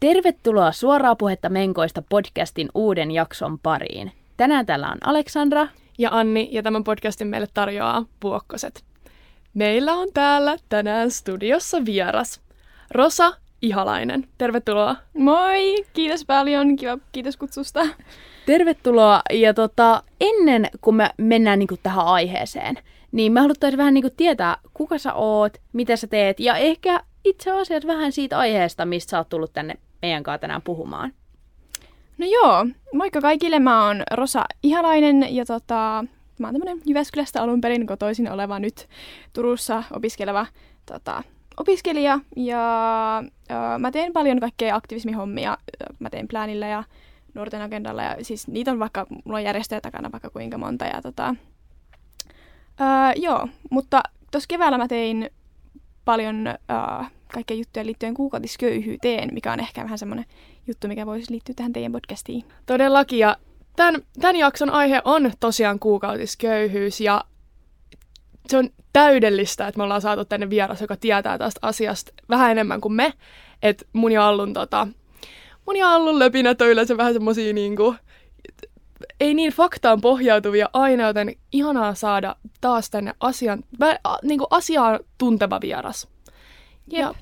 Tervetuloa Suoraa puhetta Menkoista podcastin uuden jakson pariin. Tänään täällä on Aleksandra. Ja Anni, ja tämän podcastin meille tarjoaa Puokkoset. Meillä on täällä tänään studiossa vieras. Rosa Ihalainen. Tervetuloa. Moi, kiitos paljon, kiva, kiitos kutsusta. Tervetuloa. Ja tota, ennen kuin me mennään niin kuin tähän aiheeseen, niin me haluttaisiin vähän niin kuin tietää, kuka sä oot, mitä sä teet, ja ehkä itse asiassa vähän siitä aiheesta, mistä sä oot tullut tänne meidän kanssa tänään puhumaan. No joo, moikka kaikille, mä oon Rosa Ihalainen ja tota, mä oon tämmönen Jyväskylästä alun perin kotoisin oleva nyt Turussa opiskeleva tota, opiskelija ja ö, mä teen paljon kaikkea aktivismihommia. Mä teen Plänillä ja nuorten agendalla ja siis niitä on vaikka, mulla on järjestöjä takana vaikka kuinka monta ja tota, ö, joo, mutta tuossa keväällä mä tein paljon ö, kaikkea juttuja liittyen kuukautisköyhyyteen, mikä on ehkä vähän semmoinen juttu, mikä voisi liittyä tähän teidän podcastiin. Todellakin, ja tämän, tämän jakson aihe on tosiaan kuukautisköyhyys, ja se on täydellistä, että me ollaan saatu tänne vieras, joka tietää tästä asiasta vähän enemmän kuin me. Että mun ja Allun, tota, mun ja Allun löpinät on yleensä vähän semmosia niinku, ei niin faktaan pohjautuvia aina, joten ihanaa saada taas tänne asian, niinku asiaa tunteva vieras. Jep. Ja,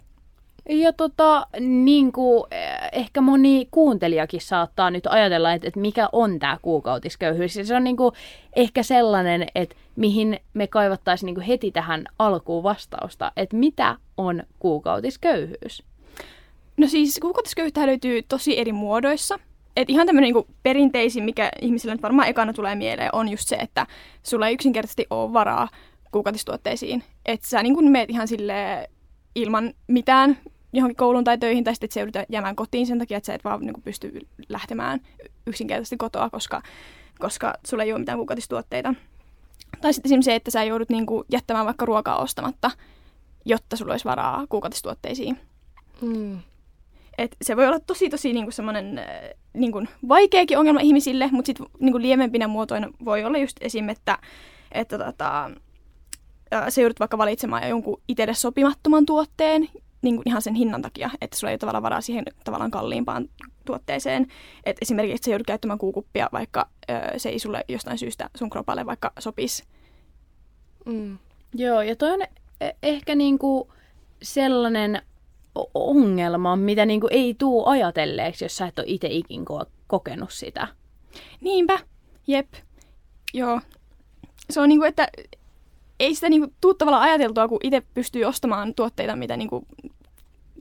ja tota, niin kuin, ehkä moni kuuntelijakin saattaa nyt ajatella, että, että mikä on tämä kuukautisköyhyys. Ja se on niin kuin, ehkä sellainen, että mihin me kaivattaisiin niin kuin heti tähän alkuun vastausta, että mitä on kuukautisköyhyys? No siis kuukautisköyhyyttä löytyy tosi eri muodoissa. Et ihan tämmöinen niin perinteisin, mikä ihmisille nyt varmaan ekana tulee mieleen, on just se, että sulla ei yksinkertaisesti ole varaa kuukautistuotteisiin. Että sä niin meet ihan silleen ilman mitään johonkin kouluun tai töihin, tai sitten, että se joudut jäämään kotiin sen takia, että sä et vaan niin pysty lähtemään yksinkertaisesti kotoa, koska, koska sulla ei ole mitään kuukautistuotteita. Tai sitten esimerkiksi se, että sä joudut niin kuin jättämään vaikka ruokaa ostamatta, jotta sulla olisi varaa kuukautistuotteisiin. Mm. Et se voi olla tosi tosi niinku semmoinen niinku vaikeakin ongelma ihmisille, mutta sitten niinku lievempinä muotoina voi olla just esim. että, että tota, sä joudut vaikka valitsemaan jonkun itselle sopimattoman tuotteen niin kuin ihan sen hinnan takia, että sulla ei ole tavallaan varaa siihen tavallaan kalliimpaan tuotteeseen. Et esimerkiksi, että sä joudut käyttämään kuukuppia, vaikka ö, se ei sulle jostain syystä sun kropalle vaikka sopisi. Mm. Joo, ja toi on e-, ehkä niinku sellainen ongelma, mitä niinku ei tuu ajatelleeksi, jos sä et ole itse ikin kokenut sitä. Niinpä, jep. Joo. Se on niinku, että ei sitä niinku tuu tavallaan ajateltua, kun itse pystyy ostamaan tuotteita, mitä, niinku,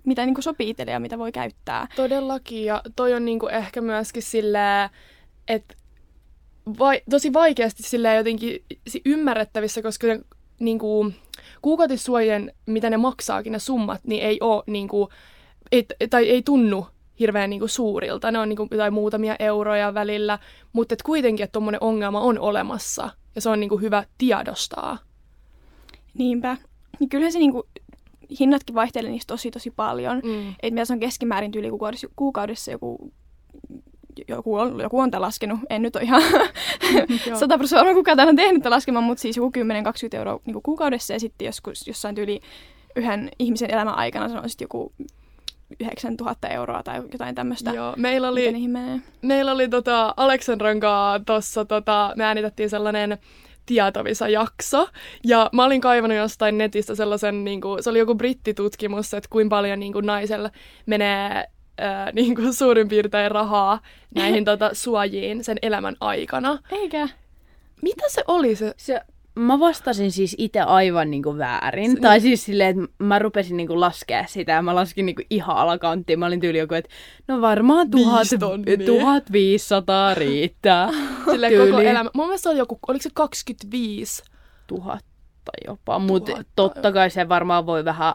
mitä niinku sopii itselle ja mitä voi käyttää. Todellakin, ja toi on niinku ehkä myöskin silleen, että vai, tosi vaikeasti silleen jotenkin ymmärrettävissä, koska niinku, kuukautissuojien, mitä ne maksaakin, ne summat, niin ei ole niinku, et, tai ei tunnu hirveän niinku suurilta. Ne on niinku jotain muutamia euroja välillä, mutta et kuitenkin, että tuommoinen ongelma on olemassa ja se on niinku hyvä tiedostaa. Niinpä. Niin kyllähän se niinku, hinnatkin vaihtelee niistä tosi tosi paljon. Mm. Että mitä se on keskimäärin tyyli kuukaudessa, kuukaudessa joku joku on, joku on laskenut, en nyt ole ihan sata prosenttia kuka täällä on tehnyt tämän laskemaan, mutta siis joku 10-20 euroa niin kuukaudessa ja sitten joskus jossain tyyli yhden ihmisen elämän aikana se on sitten joku 9000 euroa tai jotain tämmöistä. Joo, meillä oli, meillä oli tota Aleksandran kanssa tota, me äänitettiin sellainen tietovisa-jakso. Ja mä olin kaivannut jostain netistä sellaisen, niin kuin, se oli joku brittitutkimus, että kuinka paljon niin kuin, naisella menee ää, niin kuin, suurin piirtein rahaa näihin tota, suojiin sen elämän aikana. Eikä. Mitä se oli se? se mä vastasin siis itse aivan niinku väärin. Se, tai siis silleen, että mä rupesin niinku laskea sitä ja mä laskin niinku ihan alakanttiin. Mä olin tyyli joku, että no varmaan tuhat, 1500 riittää. Sille koko elämä. Mun mielestä oli joku, oliko se 25 000 jopa, mutta totta kai se varmaan voi vähän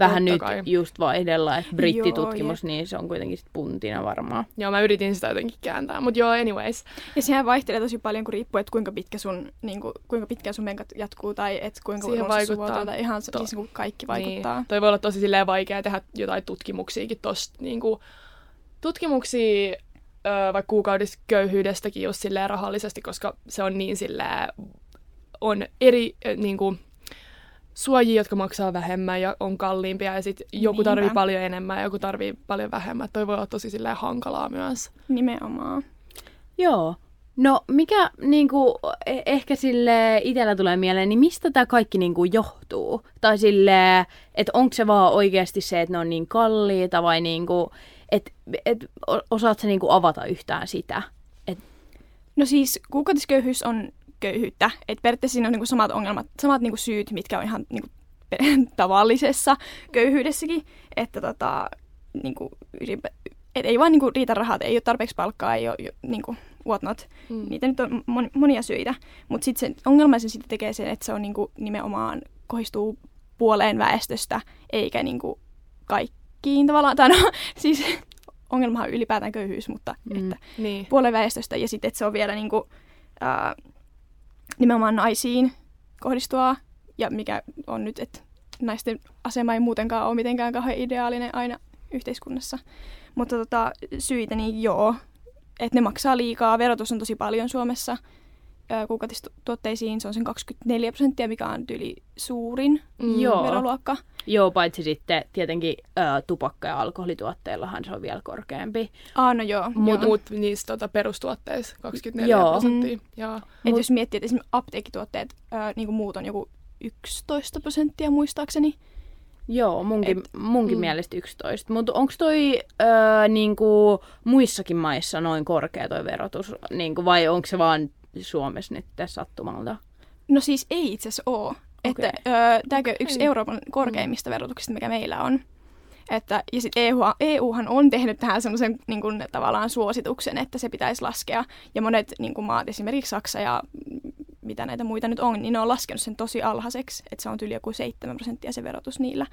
vähän Totta nyt kai. just vaihdella, että brittitutkimus, joo, niin se on kuitenkin sit puntina varmaan. Joo, mä yritin sitä jotenkin kääntää, mutta joo, anyways. Ja sehän vaihtelee tosi paljon, kun riippuu, että kuinka pitkä sun, niin kuin, kuinka pitkään sun menkat jatkuu, tai että kuinka Siihen vaikuttaa. tai ihan to- siis, niin kaikki vaikuttaa. Niin. Toi voi olla tosi silleen vaikea tehdä jotain tutkimuksiakin tosta, niin kuin, tutkimuksia ö, vaikka kuukaudesköyhyydestäkin just silleen rahallisesti, koska se on niin silleen, on eri, niin kuin, suojia, jotka maksaa vähemmän ja on kalliimpia ja sitten joku Niinpä. tarvii paljon enemmän ja joku tarvii paljon vähemmän. Toi voi olla tosi silleen hankalaa myös. Nimenomaan. Joo. No mikä niinku, eh- ehkä sille itsellä tulee mieleen, niin mistä tämä kaikki niinku johtuu? Tai sille, että onko se vaan oikeasti se, että ne on niin kalliita vai niinku, että et, o- osaatko niinku avata yhtään sitä? Et, No siis kuukautisköyhyys on köyhyyttä. Et periaatteessa siinä on niinku samat ongelmat, samat niinku syyt, mitkä on ihan niinku per- tavallisessa köyhyydessäkin. Että tota, niinku, ylipä- et ei vaan niinku riitä rahat, ei ole tarpeeksi palkkaa, ei ole jo- niinku, whatnot. Mm. Niitä nyt on mon- monia syitä. Mutta sitten se ongelmaisen siitä tekee sen, että se on niinku nimenomaan kohdistuu puoleen väestöstä, eikä niinku kaikkiin tavallaan. Tai no, siis ongelmahan on ylipäätään köyhyys, mutta Mm. että Niin. puolen väestöstä ja sitten, että se on vielä niin kuin, ää, nimenomaan naisiin kohdistua ja mikä on nyt, että naisten asema ei muutenkaan ole mitenkään kauhean ideaalinen aina yhteiskunnassa. Mutta tota, syitä, niin joo, että ne maksaa liikaa. Verotus on tosi paljon Suomessa kuukautistuotteisiin. Se on sen 24 prosenttia, mikä on yli suurin Mm. Joo. veroluokka. joo, paitsi sitten tietenkin ö, tupakka- ja alkoholituotteellahan se on vielä korkeampi. Ah, no joo. Mut, joo. mut niissä tota, perustuotteissa 24 Joo. prosenttia. Joo. Et Mut- jos miettii, että esimerkiksi apteekkituotteet, ää, niin kuin muut on joku 11 prosenttia muistaakseni. Joo, munkin, Et- munkin mm. mielestä 11. Mutta onko toi ö, niinku, muissakin maissa noin korkea toi verotus, niinku, vai onko se vaan Suomessa nyt tässä sattumalta? No siis ei itse asiassa ole. Okei. Että öö, tämäkö yksi. Euroopan korkeimmista verotuksista, mikä meillä on. Että, ja sitten EU, EUhan on tehnyt tähän semmoisen niin kuin, tavallaan suosituksen, että se pitäisi laskea. Ja monet niin kuin maat, esimerkiksi Saksa ja mm, mitä näitä muita nyt on, niin ne on laskenut sen tosi alhaiseksi. Että se on yli joku 7 prosenttia se verotus niillä.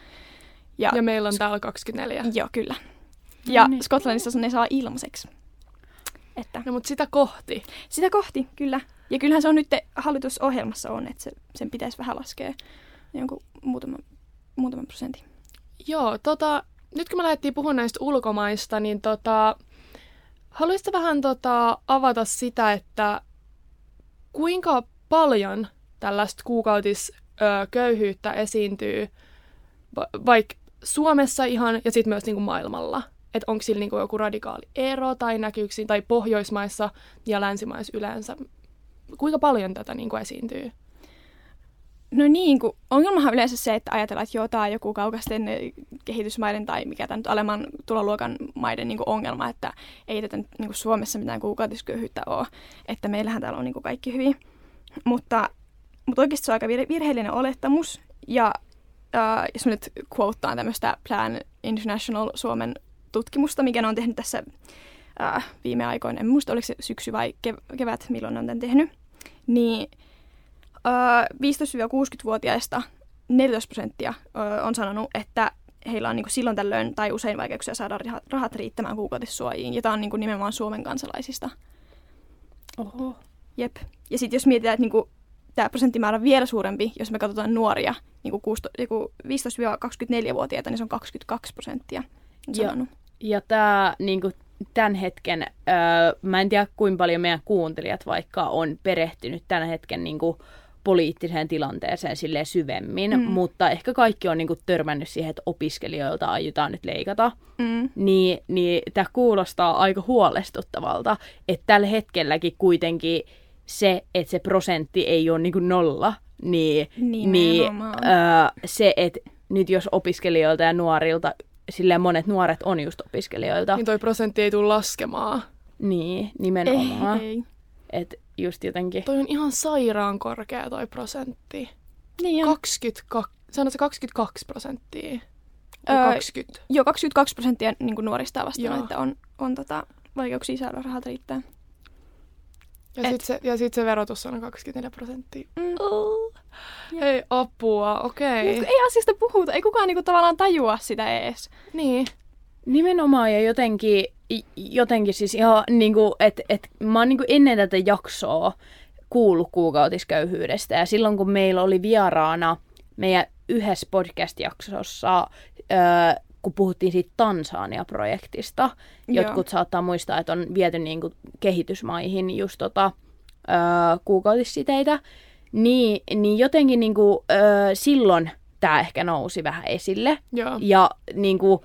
Ja, Ja meillä on täällä 24. Joo, kyllä. Ja No niin. Skotlannissa ne saa ilmaiseksi. Että No mutta sitä kohti. sitä kohti, kyllä. Ja kyllähän se on nyt hallitusohjelmassa on, että se, sen pitäisi vähän laskea jonkun muutaman, muutaman prosentin. Joo, tota, nyt kun me lähdettiin puhumaan näistä ulkomaista, niin tota, haluaisitko vähän tota, avata sitä, että kuinka paljon tällaista kuukautisköyhyyttä esiintyy va- vaikka Suomessa ihan ja sitten myös niinku maailmalla? Että onko sillä niinku joku radikaali ero tai näkyykö tai Pohjoismaissa ja länsimaissa yleensä? Kuinka paljon tätä niinku esiintyy? No niin, kun ongelmahan on yleensä se, että ajatellaan, että joo, tämä on joku kaukaisten eh, kehitysmaiden tai mikä tämä nyt alemman tuloluokan maiden niin ongelma, että ei tätä nyt niin Suomessa mitään kuukautisköyhyyttä ole, että meillähän täällä on niin kaikki hyvin. Mutta, mutta oikeasti se on aika vir- virheellinen olettamus, ja äh, jos mä nyt quoteaan tämmöistä Plan International Suomen tutkimusta, mikä ne on tehnyt tässä äh, viime aikoina, en muista oliko se syksy vai kev- kevät, milloin ne on tämän tehnyt, niin Öö, 15-60-vuotiaista 14 prosenttia öö, on sanonut, että heillä on niin silloin tällöin tai usein vaikeuksia saada rahat, riittämään kuukautissuojiin. Ja tämä on niin nimenomaan Suomen kansalaisista. Oho. Jep. Ja sitten jos mietitään, että niin tämä prosenttimäärä on vielä suurempi, jos me katsotaan nuoria, niin 15-24-vuotiaita, niin se on 22 prosenttia. Sanonut. Ja tämä niinku, tämän hetken, öö, mä en tiedä kuinka paljon meidän kuuntelijat vaikka on perehtynyt tämän hetken niinku, poliittiseen tilanteeseen sille syvemmin, Mm. mutta ehkä kaikki on niinku, törmännyt siihen, että opiskelijoilta aiotaan nyt leikata. Mm. Niin, niin tämä kuulostaa aika huolestuttavalta, että tällä hetkelläkin kuitenkin se, että se prosentti ei ole niinku nolla, niin, niin öö, se, että nyt jos opiskelijoilta ja nuorilta, silleen monet nuoret on just opiskelijoilta, Niin toi prosentti ei tule laskemaan. niin nimenomaan, ei, ei. että just jotenkin, Toi on ihan sairaan korkea toi prosentti. Niin on. 22, sanot se 22 prosenttia? Öö, Vai 20? Joo, 22 prosenttia niin nuorista vastaan, että on, on tota, vaikeuksia saada rahat riittää. Ja et- sitten se, ja sit se verotus on 24 prosenttia. Mm. Ei apua, okei. Mut ei asiasta puhuta, ei kukaan niinku tavallaan tajua sitä ees. Niin. nimenomaan ja jotenkin, jotenkin siis ihan niinku, että et, mä oon niinku ennen tätä jaksoa kuullut kuukautisköyhyydestä ja silloin kun meillä oli vieraana meidän yhdessä podcast-jaksossa, öö, kun puhuttiin siitä Tansania-projektista, Joo. jotkut saattaa muistaa, että on viety niinku kehitysmaihin just tota, öö, kuukautissiteitä, Niin, niin jotenkin niin kuin, ö, silloin tämä ehkä nousi vähän esille. Joo. Ja niin kuin,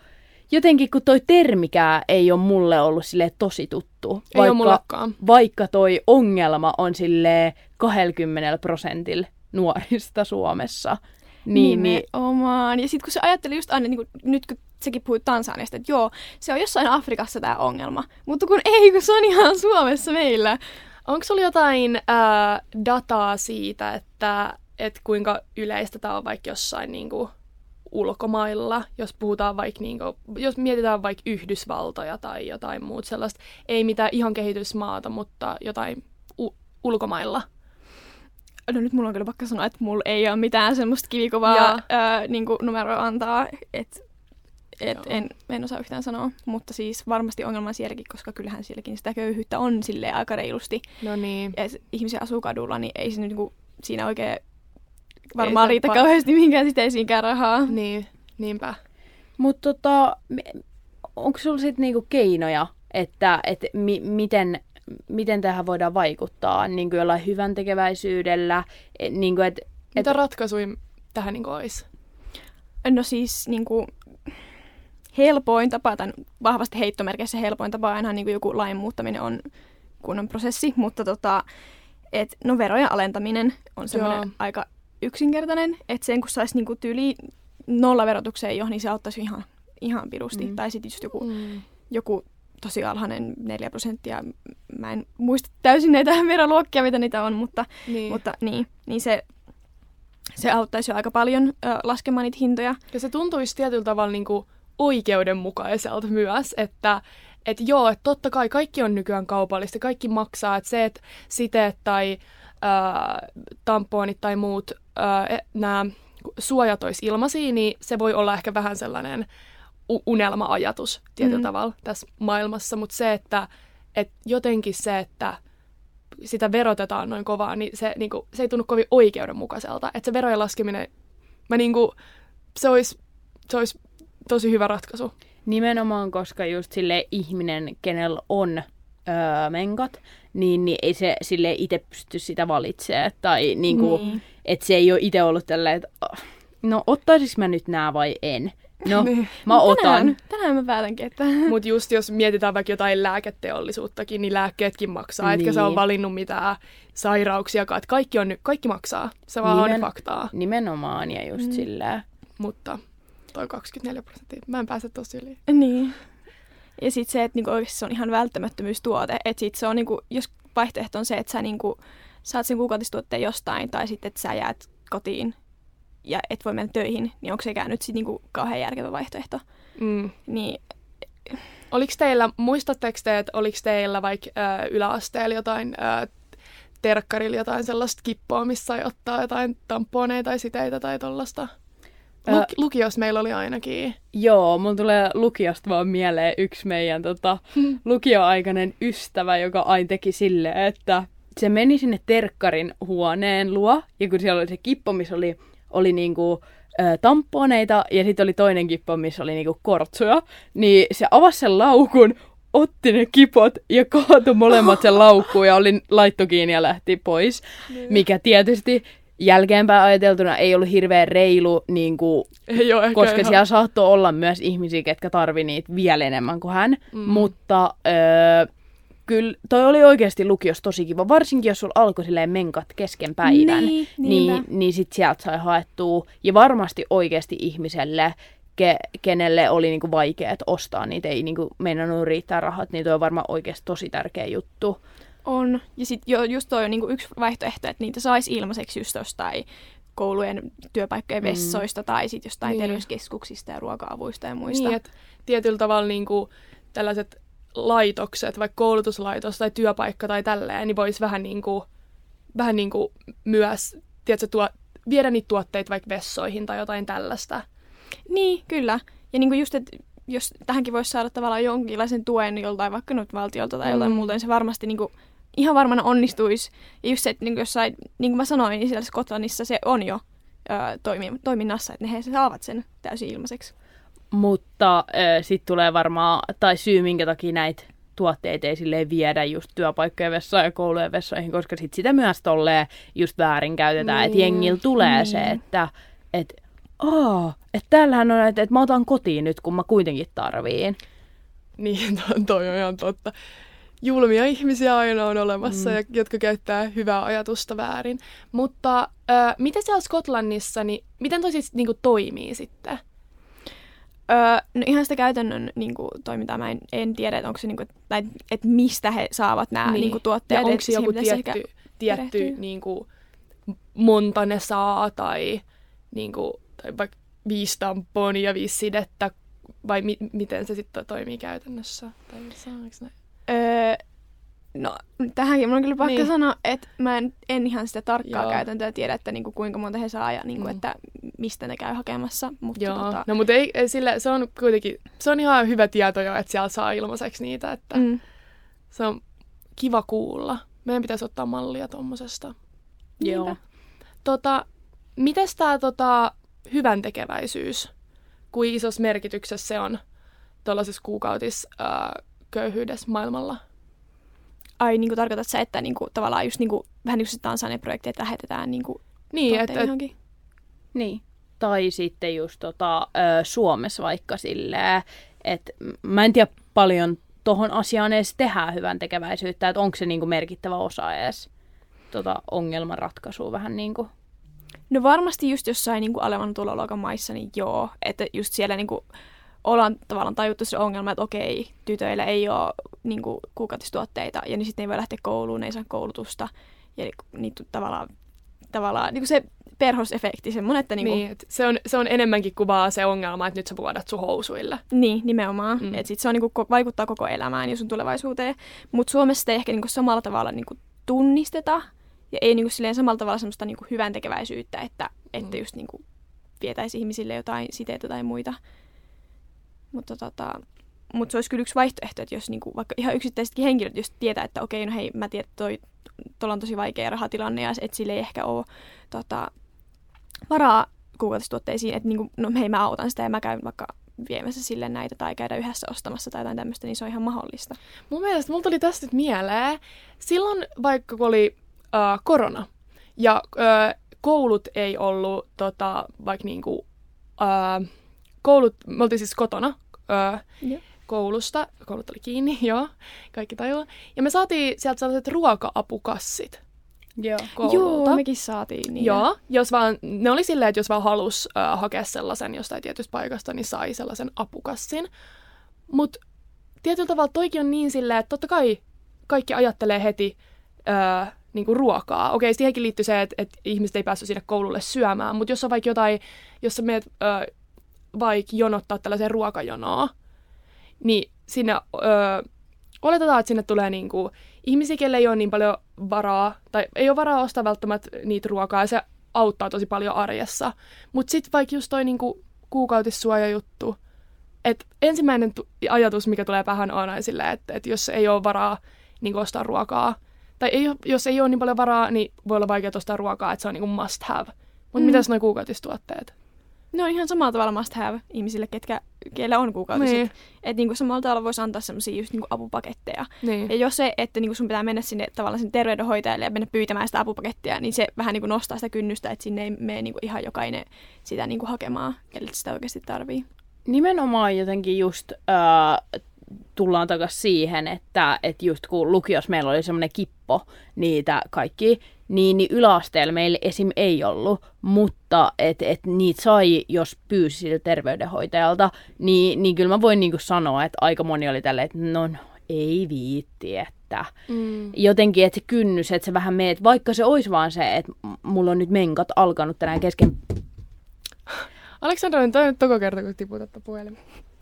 jotenkin kun toi termikään ei ole mulle ollut sille tosi tuttu. Ei ole mullakaan. vaikka toi ongelma on sille 20 prosentilla nuorista Suomessa. Niin, niin, Nimenomaan. Ja sitten kun se ajatteli just aina, niin kuin, nyt kun säkin puhuit Tansaniasta, että joo, se on jossain Afrikassa tämä ongelma. Mutta kun ei, kun se on ihan Suomessa meillä. Onko sulla jotain ää, dataa siitä, että et kuinka yleistä tämä on vaikka jossain niinku, ulkomailla, jos puhutaan vaikka, niinku, jos mietitään vaikka Yhdysvaltoja tai jotain muuta sellaista, ei mitään ihan kehitysmaata, mutta jotain u- ulkomailla. No nyt mulla on kyllä pakka sanoa, että mulla ei ole mitään semmoista kivikovaa ää, niin numeroa antaa, että et en, en osaa yhtään sanoa, mutta siis varmasti ongelma on sielläkin, koska kyllähän sielläkin sitä köyhyyttä on sille aika reilusti. No niin. Ja ihmisiä asuu kadulla, niin ei se nyt niinku, siinä oikein varmaan riitä pa- kauheasti minkään siteisiinkään rahaa. Niin, niinpä. Mutta tota, onko sulla sitten niinku keinoja, että et mi- miten, miten tähän voidaan vaikuttaa niin kuin jollain hyvän tekeväisyydellä? Et, niin kuin, et, Mitä et... ratkaisuja tähän niin olisi? No siis niin kuin, helpoin tapa, tai vahvasti heittomerkeissä helpoin tapa aina niin kuin joku lain muuttaminen on kunnon prosessi, mutta tota, et, no verojen alentaminen on semmoinen aika yksinkertainen, että sen kun saisi niinku tyyli nolla verotukseen jo, niin se auttaisi ihan, ihan pirusti. Mm. Tai sitten just joku, mm. joku tosi alhainen 4 prosenttia. Mä en muista täysin näitä veroluokkia, mitä niitä on, mutta niin, mutta, niin, niin se, se auttaisi jo aika paljon ö, laskemaan niitä hintoja. Ja se tuntuisi tietyllä tavalla niin kuin oikeudenmukaiselta myös, että et joo, että totta kai kaikki on nykyään kaupallista, kaikki maksaa, että se, että siteet tai äh, tamponit tai muut äh, nämä suojat olisi ilmaisia, niin se voi olla ehkä vähän sellainen unelma-ajatus tietyllä mm. tavalla tässä maailmassa, mutta se, että et jotenkin se, että sitä verotetaan noin kovaa, niin se, niinku, se ei tunnu kovin oikeudenmukaiselta. Että se verojen laskeminen, mä niinku, se olisi se olis tosi hyvä ratkaisu. Nimenomaan, koska just sille ihminen, kenellä on öö, menkat, niin, niin ei se sille itse pysty sitä valitsemaan. Tai niinku, niin. että se ei ole itse ollut tälleen, että no ottaisinko mä nyt nää vai en. No, niin. mä no, otan. Tänään, tänään mä päätänkin, että... Mutta just jos mietitään vaikka jotain lääketeollisuuttakin, niin lääkkeetkin maksaa. Niin. Etkä sä ole valinnut mitään sairauksiakaan. Että kaikki, on, kaikki maksaa. Se vaan Nimen, on faktaa. Nimenomaan ja just mm. sillä. Mutta toi 24 prosenttia, mä en pääse tosi yli. Niin. Ja sitten se, että niinku oikeasti se on ihan välttämättömyystuote. Että sit se on, niinku, jos vaihtoehto on se, että sä niinku, saat sen kuukautistuotteen jostain, tai sitten että sä jäät kotiin ja et voi mennä töihin, niin onko sekään nyt sitten niinku kauhean järkevä vaihtoehto. Mm. Niin, Oliko teillä, muistatteko te, että oliko teillä vaikka ö, yläasteella jotain ö, terkkarilla jotain sellaista kippoa, missä sai ottaa jotain tamponeita tai siteitä tai tollasta? Luk- lukiossa meillä oli ainakin. Joo, mun tulee lukiosta vaan mieleen yksi meidän tota, lukioaikainen ystävä, joka aina teki silleen, että se meni sinne terkkarin huoneen luo, ja kun siellä oli se kippo, missä oli, oli niinku, tamponeita, ja sitten oli toinen kippo, missä oli niinku kortsuja, niin se avasi sen laukun, otti ne kipot ja kaatui molemmat sen laukkuun ja oli laitto kiinni ja lähti pois. Niin. Mikä tietysti jälkeenpäin ajateltuna ei ollut hirveän reilu, niin kuin, ei ole koska ihan. siellä saattoi olla myös ihmisiä, ketkä tarvi niitä vielä enemmän kuin hän. Mm. Mutta öö, kyllä toi oli oikeasti lukios tosi kiva, varsinkin jos sulla alkoi silleen menkat kesken päivän, niin, niin, niin sit sieltä sai haettua. Ja varmasti oikeasti ihmiselle, ke, kenelle oli niinku vaikeaa ostaa niitä, ei niinku meinannut riittää rahat, niin toi on varmaan oikeasti tosi tärkeä juttu. On. Ja sitten jo, just toi on niinku yksi vaihtoehto, että niitä saisi ilmaiseksi just jostain koulujen työpaikkojen mm. vessoista tai sitten jostain niin. terveyskeskuksista ja ruoka-avuista ja muista. Niin, että tietyllä tavalla niinku tällaiset laitokset, vaikka koulutuslaitos tai työpaikka tai tälleen, niin voisi vähän, niinku, vähän niinku myös tiedätkö, tuo, viedä niitä tuotteita vaikka vessoihin tai jotain tällaista. Niin, kyllä. Ja niinku just, että jos tähänkin voisi saada tavallaan jonkinlaisen tuen joltain vaikka nyt valtiolta tai joltain mm. muuta, niin se varmasti niinku ihan varmana onnistuisi. Ja just se, että niin jossain, niin kuin mä sanoin, niin siellä Skotlannissa se on jo ö, toimi, toiminnassa, että ne he saavat sen täysin ilmaiseksi. Mutta sitten tulee varmaan, tai syy minkä takia näitä tuotteita ei silleen viedä just työpaikkojen vessaan ja koulujen vessoihin, koska sit sitä myös tolleen just väärin käytetään, niin. että jengillä tulee niin. se, että et, aa, että täällähän on, että, että mä otan kotiin nyt, kun mä kuitenkin tarviin. Niin, to, toi on ihan totta. Julmia ihmisiä aina on olemassa, mm. jotka käyttää hyvää ajatusta väärin. Mutta äh, miten siellä Skotlannissa, niin miten toi siis niin kuin, toimii sitten? Öö, no ihan sitä käytännön niin kuin, toimintaa mä en, en tiedä, että onko se, niin kuin, tai, että mistä he saavat nämä niin. Niin kuin, tuotteet. Ja onko se joku tietty, tietty niin kuin, monta ne saa, tai, niin kuin, tai vaikka viisi tamponia, viisi sidettä, vai mi- miten se sitten toimii käytännössä? Tai saanko ne? Öö, No tähänkin mun on kyllä pakko niin. sanoa, että mä en, en ihan sitä tarkkaa Joo. käytäntöä tiedä, että niinku, kuinka monta he saa ja niinku, mm. että mistä ne käy hakemassa. Mutta Joo. Tota... No mutta ei, ei sille, se on kuitenkin, se on ihan hyvä tieto jo, että siellä saa ilmaiseksi niitä, että mm. se on kiva kuulla. Meidän pitäisi ottaa mallia tuommoisesta. Joo. Tota, mites tämä tota, hyvän tekeväisyys, kuin isossa merkityksessä se on tuollaisessa kuukautisköyhyydessä maailmalla? ai niin kuin tarkoitat sä, että niin kuin, tavallaan just niin kuin, vähän niin kuin se projekti, että lähetetään niin kuin, niin, että, johonkin. Niin. Tai sitten just tota, Suomessa vaikka silleen, että mä en tiedä paljon tuohon asiaan edes tehdään hyvän tekeväisyyttä, että onko se niinku merkittävä osa edes tota, ongelmanratkaisua vähän niin kuin. No varmasti just jossain niin kuin alevan tuloluokan maissa, niin joo. Että just siellä niin kuin, ollaan tavallaan tajuttu se ongelma, että okei, tytöillä ei ole niin kuin, kuukautistuotteita, ja niin sitten ei voi lähteä kouluun, ne ei saa koulutusta, ja niitä tavallaan, tavallaan niin kuin se perhosefekti, semmoinen, että niinku... Niin, että se, on, se on enemmänkin kuvaa se ongelma, että nyt sä vuodat sun housuille. Niin, nimenomaan. Mm. Että sit se on, niinku, vaikuttaa koko elämään ja sun tulevaisuuteen. Mutta Suomessa ei ehkä niinku, samalla tavalla niinku, tunnisteta, ja ei niinku, silleen samalla tavalla semmoista niinku, hyvän tekeväisyyttä, että, että mm. just niinku, vietäisi ihmisille jotain siteitä tai muita. Mutta tota, mut se olisi kyllä yksi vaihtoehto, että jos niinku, vaikka ihan yksittäisetkin henkilöt, jos tietää, että okei, no hei, mä tiedän, että tuolla on tosi vaikea rahatilanne ja että sille ei ehkä ole tota, varaa kuukautistuotteisiin, että niinku, no hei, mä autan sitä ja mä käyn vaikka viemässä sille näitä tai käydä yhdessä ostamassa tai jotain tämmöistä, niin se on ihan mahdollista. Mun mielestä mulla tuli tästä nyt mieleen, silloin vaikka kun oli äh, korona ja äh, koulut ei ollut tota, vaikka niinku, äh, koulut, me oltiin siis kotona öö, yeah. koulusta, koulut oli kiinni, joo, kaikki tajua. Ja me saatiin sieltä sellaiset ruoka-apukassit. Joo. Joo, mekin saatiin niin. Joo, jos vaan, ne oli silleen, että jos vaan halus äh, hakea sellaisen jostain tietystä paikasta, niin sai sellaisen apukassin. Mutta tietyllä tavalla toikin on niin silleen, että totta kai kaikki ajattelee heti äh, niin kuin ruokaa. Okei, siihenkin liittyy se, että, että ihmiset ei päässyt sinne koululle syömään, mutta jos on vaikka jotain, jos sä meet äh, vaikka jonottaa tällaisen ruokajonoa, niin sinne öö, oletetaan, että sinne tulee niinku ihmisiä, kelle ei ole niin paljon varaa, tai ei ole varaa ostaa välttämättä niitä ruokaa, ja se auttaa tosi paljon arjessa. Mutta sitten vaikka just toi niinku kuukautissuojajuttu, että ensimmäinen tu- ajatus, mikä tulee päähän on aina sille, että, että jos ei ole varaa niin ostaa ruokaa, tai ei, jos ei ole niin paljon varaa, niin voi olla vaikea ostaa ruokaa, että se on niin must have. Mutta mm. mitäs nuo kuukautistuotteet? Ne on ihan samalla tavalla must have ihmisille, ketkä, keillä on kuukautiset. Niin. Että niinku samalla tavalla voisi antaa semmoisia just niinku apupaketteja. Niin. Ja jos se, että niinku sun pitää mennä sinne tavallaan sinne terveydenhoitajalle ja mennä pyytämään sitä apupakettia, niin se vähän niinku nostaa sitä kynnystä, että sinne ei mene niinku ihan jokainen sitä niinku hakemaan, kelle sitä oikeasti tarvii. Nimenomaan jotenkin just äh, tullaan takaisin siihen, että, että just kun lukios meillä oli semmoinen kippo niitä kaikki, niin, niin yläasteella meillä esim. ei ollut, mutta et, et niitä sai, jos pyysi siltä terveydenhoitajalta, niin, niin kyllä mä voin niinku sanoa, että aika moni oli tälleen, että no, no ei viitti, että mm. jotenkin, että se kynnys, että se vähän meet, vaikka se olisi vaan se, että mulla on nyt menkat alkanut tänään kesken. Aleksandra, toi nyt toko kerta, kun tiputatta puhelin.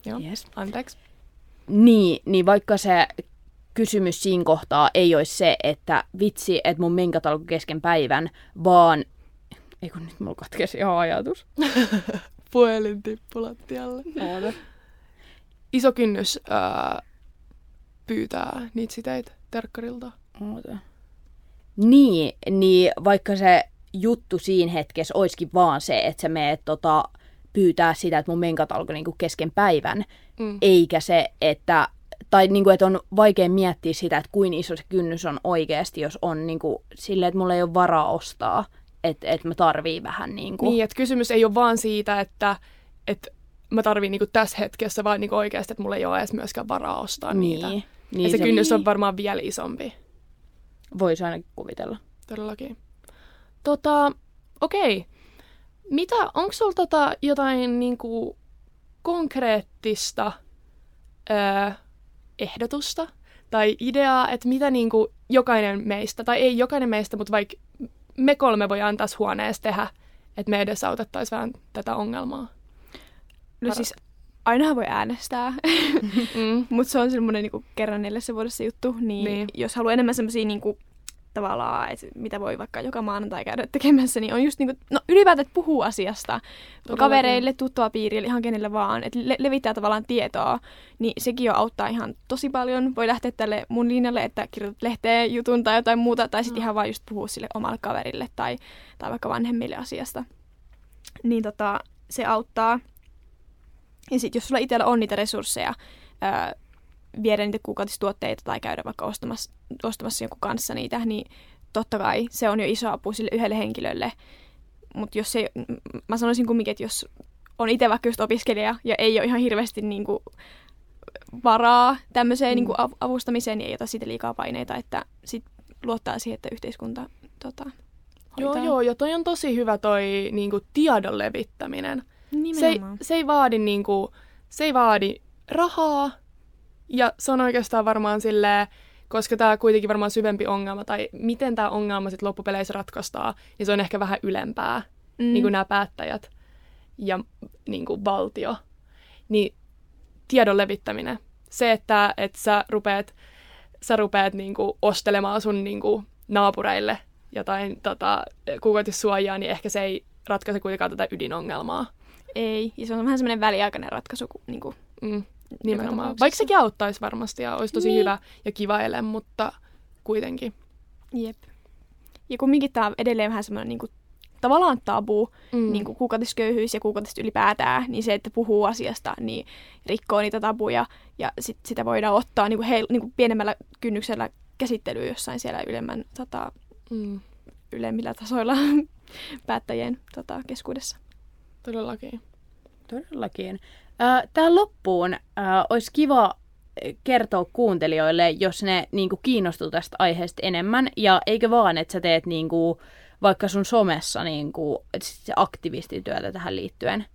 Joo, yes. anteeksi. Niin, niin vaikka se kysymys siinä kohtaa ei olisi se, että vitsi, että mun menkat alkoi kesken päivän, vaan... Ei kun nyt mulla katkesi ihan ajatus. Puhelin tippu lattialle. Iso kynnys ää, pyytää niitä siteitä terkkarilta. Oota. Niin, niin vaikka se juttu siinä hetkessä olisikin vaan se, että sä meet tota, pyytää sitä, että mun menkat alkoi niinku kesken päivän, mm. eikä se, että tai niin kuin, että on vaikea miettiä sitä, että kuin iso se kynnys on oikeasti, jos on niin kuin, silleen, että mulla ei ole varaa ostaa, että, että mä tarvii vähän niin kuin... Niin, että kysymys ei ole vaan siitä, että, että mä tarviin niin tässä hetkessä, vaan niin oikeasti, että mulla ei ole edes myöskään varaa ostaa niin, niitä. Niin, ja se, se kynnys on varmaan vielä isompi. Voisi ainakin kuvitella. Todellakin. Tota, okei. Mitä, onko sulla tota jotain niinku konkreettista öö, ehdotusta tai ideaa, että mitä niinku jokainen meistä, tai ei jokainen meistä, mutta vaikka me kolme voidaan tässä huoneessa tehdä, että me edesautettaisiin vähän tätä ongelmaa? No siis ainahan voi äänestää, mm. mutta se on semmoinen niinku kerran neljässä vuodessa juttu, niin, niin. jos haluaa enemmän semmoisia niinku, tavallaan, että mitä voi vaikka joka maanantai käydä tekemässä, niin on just niinku, no ylipäätään, että puhuu asiasta Todellakin. kavereille, piirille, ihan kenelle vaan, että le- levittää tavallaan tietoa, niin sekin jo auttaa ihan tosi paljon. Voi lähteä tälle mun linjalle, että kirjoitat lehteen jutun tai jotain muuta, tai sitten mm. ihan vaan just puhua sille omalle kaverille tai, tai vaikka vanhemmille asiasta. Niin tota, se auttaa. Ja sitten jos sulla itsellä on niitä resursseja, ää, viedä niitä kuukautistuotteita tai käydä vaikka ostamassa, ostamassa jonkun kanssa niitä, niin totta kai se on jo iso apu sille yhdelle henkilölle. Mutta jos se, mä sanoisin kumminkin, että jos on itse vaikka just opiskelija ja ei ole ihan hirveästi niin kuin varaa tämmöiseen mm. niin kuin avustamiseen, niin ei ota siitä liikaa paineita, että sit luottaa siihen, että yhteiskunta tota, hoitaa. Joo, joo, ja toi on tosi hyvä toi niin kuin tiedon levittäminen. Se ei, se ei vaadi niin kuin, se ei vaadi rahaa, ja se on oikeastaan varmaan silleen, koska tämä kuitenkin varmaan syvempi ongelma, tai miten tämä ongelma sitten loppupeleissä ratkaistaan, niin se on ehkä vähän ylempää, mm. niin kuin nämä päättäjät ja niin kuin valtio. Niin tiedon levittäminen. Se, että, että sä rupeat, sä rupeat niin kuin ostelemaan sun niin kuin naapureille jotain tota, kuukautissuojaa, niin ehkä se ei ratkaise kuitenkaan tätä ydinongelmaa. Ei, ja se on vähän semmoinen väliaikainen ratkaisu. Niin kuin, mm. Nimenomaan. Vaikka sekin auttaisi varmasti ja olisi tosi niin. hyvä ja kiva ele, mutta kuitenkin. Jep. Ja kumminkin tämä on edelleen vähän semmoinen niin kuin, tavallaan tabu, mm. niin kuin kuukautisköyhyys ja kuukautiset ylipäätään, niin se, että puhuu asiasta, niin rikkoo niitä tabuja ja sit sitä voidaan ottaa niin kuin heil, niin kuin pienemmällä kynnyksellä käsittelyyn jossain siellä ylemmän, tota, mm. ylemmillä tasoilla päättäjien tota, keskuudessa. Todellakin. Todellakin. Tähän loppuun olisi kiva kertoa kuuntelijoille, jos ne niinku, kiinnostuu tästä aiheesta enemmän. Ja eikö vaan, että sä teet niinku, vaikka sun somessa niinku, aktivistityötä tähän liittyen?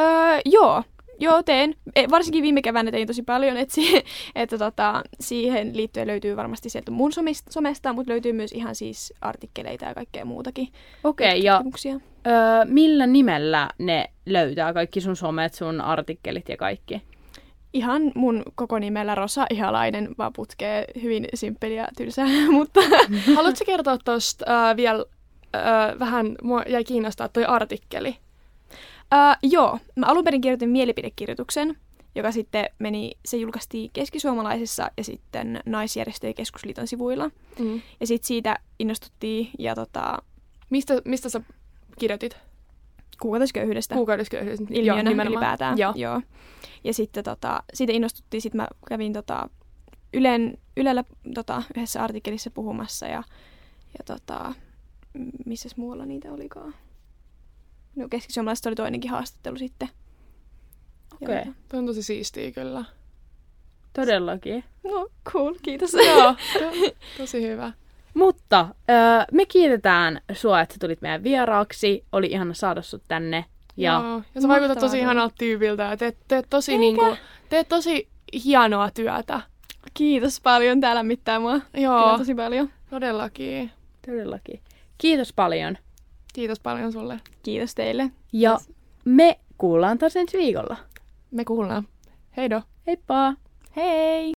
Öö, joo, Joo, teen. E, varsinkin viime keväänä tein tosi paljon, että, si- että tota, siihen liittyen löytyy varmasti sieltä mun somesta, mutta löytyy myös ihan siis artikkeleita ja kaikkea muutakin. Okei, okay, ja öö, millä nimellä ne löytää, kaikki sun somet, sun artikkelit ja kaikki? Ihan mun koko nimellä Rosa Ihalainen, vaan putkee hyvin simppeliä ja tylsää, mutta... Haluatko kertoa tuosta äh, vielä äh, vähän, mua jäi kiinnostaa toi artikkeli. Uh, joo, mä alun perin kirjoitin mielipidekirjoituksen, joka sitten meni, se julkaistiin keskisuomalaisessa ja sitten naisjärjestöjen keskusliiton sivuilla. Mm. Ja sitten siitä innostuttiin ja tota... Mistä, mistä sä kirjoitit? Kuukautisköyhyydestä. Kuukautisköyhyydestä, Ilmiönä joo, ylipäätään. Joo. joo. Ja sitten tota, siitä innostuttiin, sitten mä kävin tota, Ylen, Ylellä tota, yhdessä artikkelissa puhumassa ja, ja tota, missä muualla niitä olikaan. No keskisuomalaisesta oli toinenkin haastattelu sitten. Okei. Okay. Tuo on tosi siistiä kyllä. Todellakin. No, cool. Kiitos. Joo, tosi hyvä. Mutta öö, me kiitetään sua, että tulit meidän vieraaksi. Oli ihana saada sut tänne. Ja, Joo, ja sä vaikutat tosi ihanalta tyypiltä. Ja teet, teet, tosi, niinku, teet tosi hienoa työtä. Kiitos paljon. Tää lämmittää mua. Joo. Kyllä tosi paljon. Todellakin. Todellakin. Kiitos paljon. Kiitos paljon sulle. Kiitos teille. Ja yes. me kuullaan taas ensi viikolla. Me kuullaan. Heido. Heippa. Hei.